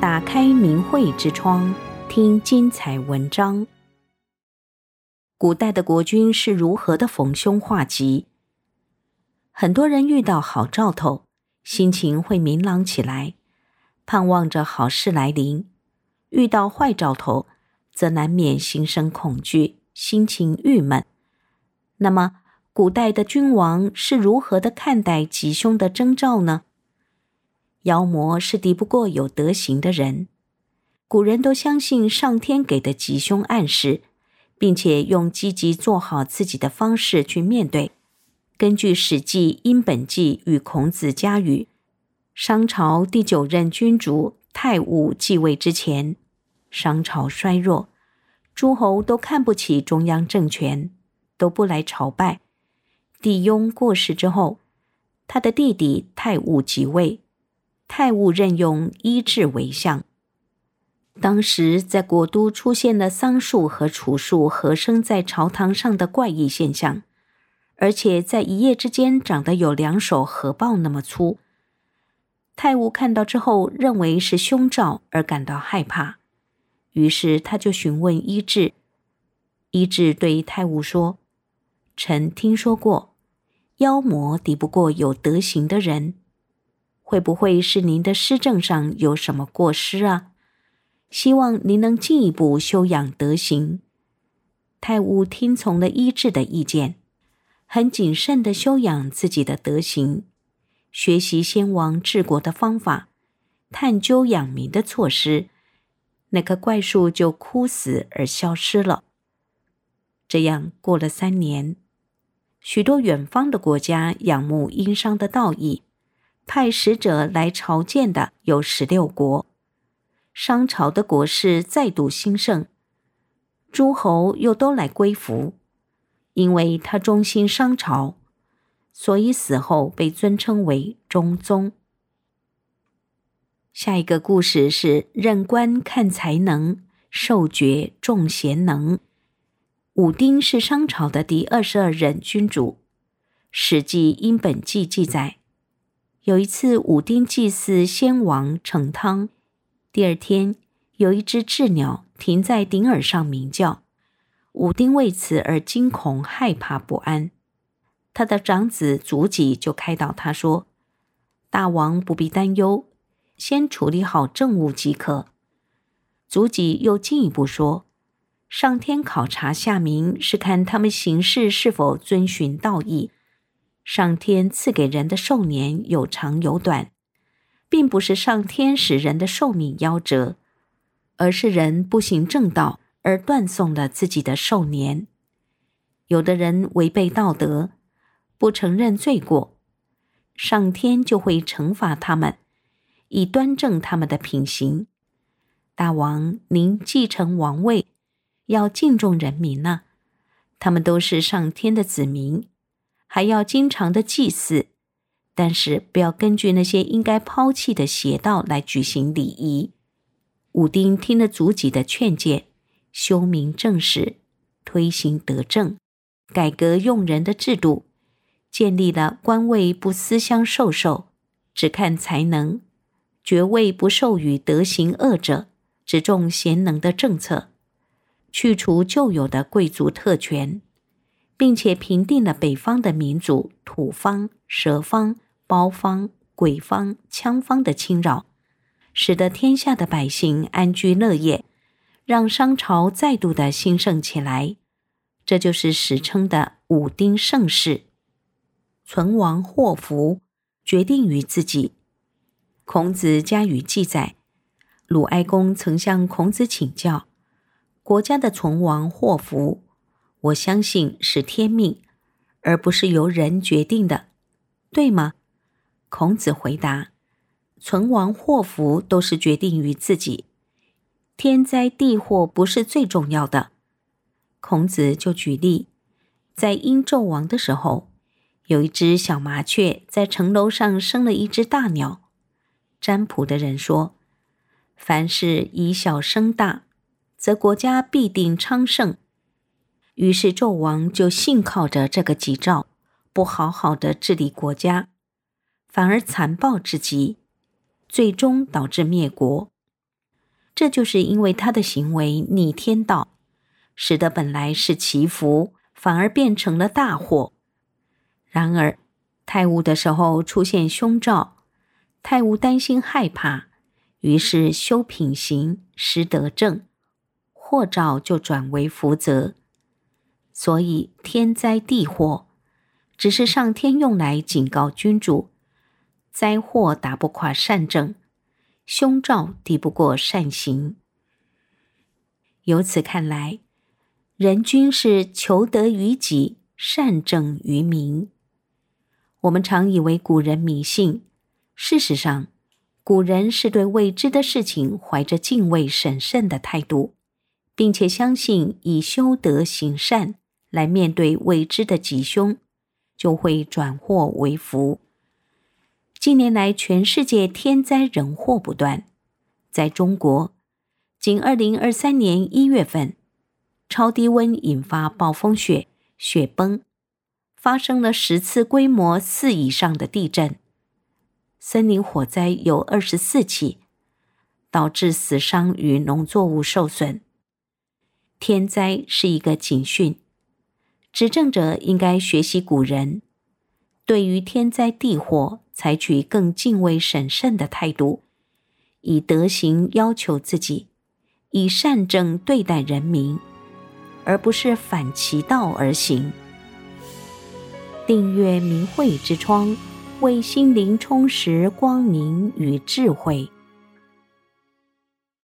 打开明慧之窗，听精彩文章。古代的国君是如何的逢凶化吉？很多人遇到好兆头，心情会明朗起来，盼望着好事来临；遇到坏兆头，则难免心生恐惧，心情郁闷。那么，古代的君王是如何的看待吉凶的征兆呢？妖魔是敌不过有德行的人。古人都相信上天给的吉凶暗示，并且用积极做好自己的方式去面对。根据《史记·殷本纪》与孔子家语，商朝第九任君主太武继位之前，商朝衰弱，诸侯都看不起中央政权，都不来朝拜。帝雍过世之后，他的弟弟太戊即位。太戊任用伊稚为相。当时在国都出现了桑树和楚树合生在朝堂上的怪异现象，而且在一夜之间长得有两手合抱那么粗。太戊看到之后，认为是凶兆而感到害怕，于是他就询问伊稚。伊稚对太戊说：“臣听说过，妖魔敌不过有德行的人。”会不会是您的施政上有什么过失啊？希望您能进一步修养德行。太戊听从了伊稚的意见，很谨慎的修养自己的德行，学习先王治国的方法，探究养民的措施，那棵怪树就枯死而消失了。这样过了三年，许多远方的国家仰慕殷商的道义。派使者来朝见的有十六国，商朝的国势再度兴盛，诸侯又都来归服，因为他忠心商朝，所以死后被尊称为中宗。下一个故事是任官看才能，授爵重贤能。武丁是商朝的第二十二任君主，《史记·殷本纪》记载。有一次，武丁祭祀先王成汤。第二天，有一只雉鸟停在顶耳上鸣叫，武丁为此而惊恐害怕不安。他的长子祖己就开导他说：“大王不必担忧，先处理好政务即可。”祖己又进一步说：“上天考察下民，是看他们行事是否遵循道义。”上天赐给人的寿年有长有短，并不是上天使人的寿命夭折，而是人不行正道而断送了自己的寿年。有的人违背道德，不承认罪过，上天就会惩罚他们，以端正他们的品行。大王，您继承王位，要敬重人民呢，他们都是上天的子民。还要经常的祭祀，但是不要根据那些应该抛弃的邪道来举行礼仪。武丁听了祖己的劝诫，修明正史，推行德政，改革用人的制度，建立了官位不私相授受，只看才能；爵位不授予德行恶者，只重贤能的政策，去除旧有的贵族特权。并且平定了北方的民族土方、蛇方、包方、鬼方、羌方的侵扰，使得天下的百姓安居乐业，让商朝再度的兴盛起来。这就是史称的武丁盛世。存亡祸福决定于自己。孔子家语记载，鲁哀公曾向孔子请教，国家的存亡祸福。我相信是天命，而不是由人决定的，对吗？孔子回答：“存亡祸福都是决定于自己，天灾地祸不是最重要的。”孔子就举例，在殷纣王的时候，有一只小麻雀在城楼上生了一只大鸟。占卜的人说，凡事以小生大，则国家必定昌盛。于是纣王就信靠着这个吉兆，不好好的治理国家，反而残暴至极，最终导致灭国。这就是因为他的行为逆天道，使得本来是祈福，反而变成了大祸。然而，太戊的时候出现凶兆，太戊担心害怕，于是修品行，施德政，祸兆就转为福泽。所以天灾地祸，只是上天用来警告君主，灾祸打不垮善政。凶兆敌不过善行。由此看来，人君是求得于己，善政于民。我们常以为古人迷信，事实上，古人是对未知的事情怀着敬畏审慎的态度，并且相信以修德行善来面对未知的吉凶，就会转祸为福。近年来，全世界天灾人祸不断。在中国，仅二零二三年一月份，超低温引发暴风雪、雪崩，发生了十次规模四以上的地震，森林火灾有二十四起，导致死伤与农作物受损。天灾是一个警讯，执政者应该学习古人，对于天灾地祸，采取更敬畏审慎的态度，以德行要求自己，以善政对待人民，而不是反其道而行。订阅明慧之窗，为心灵充实光明与智慧。